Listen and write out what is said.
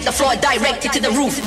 hit the floor directed to the roof.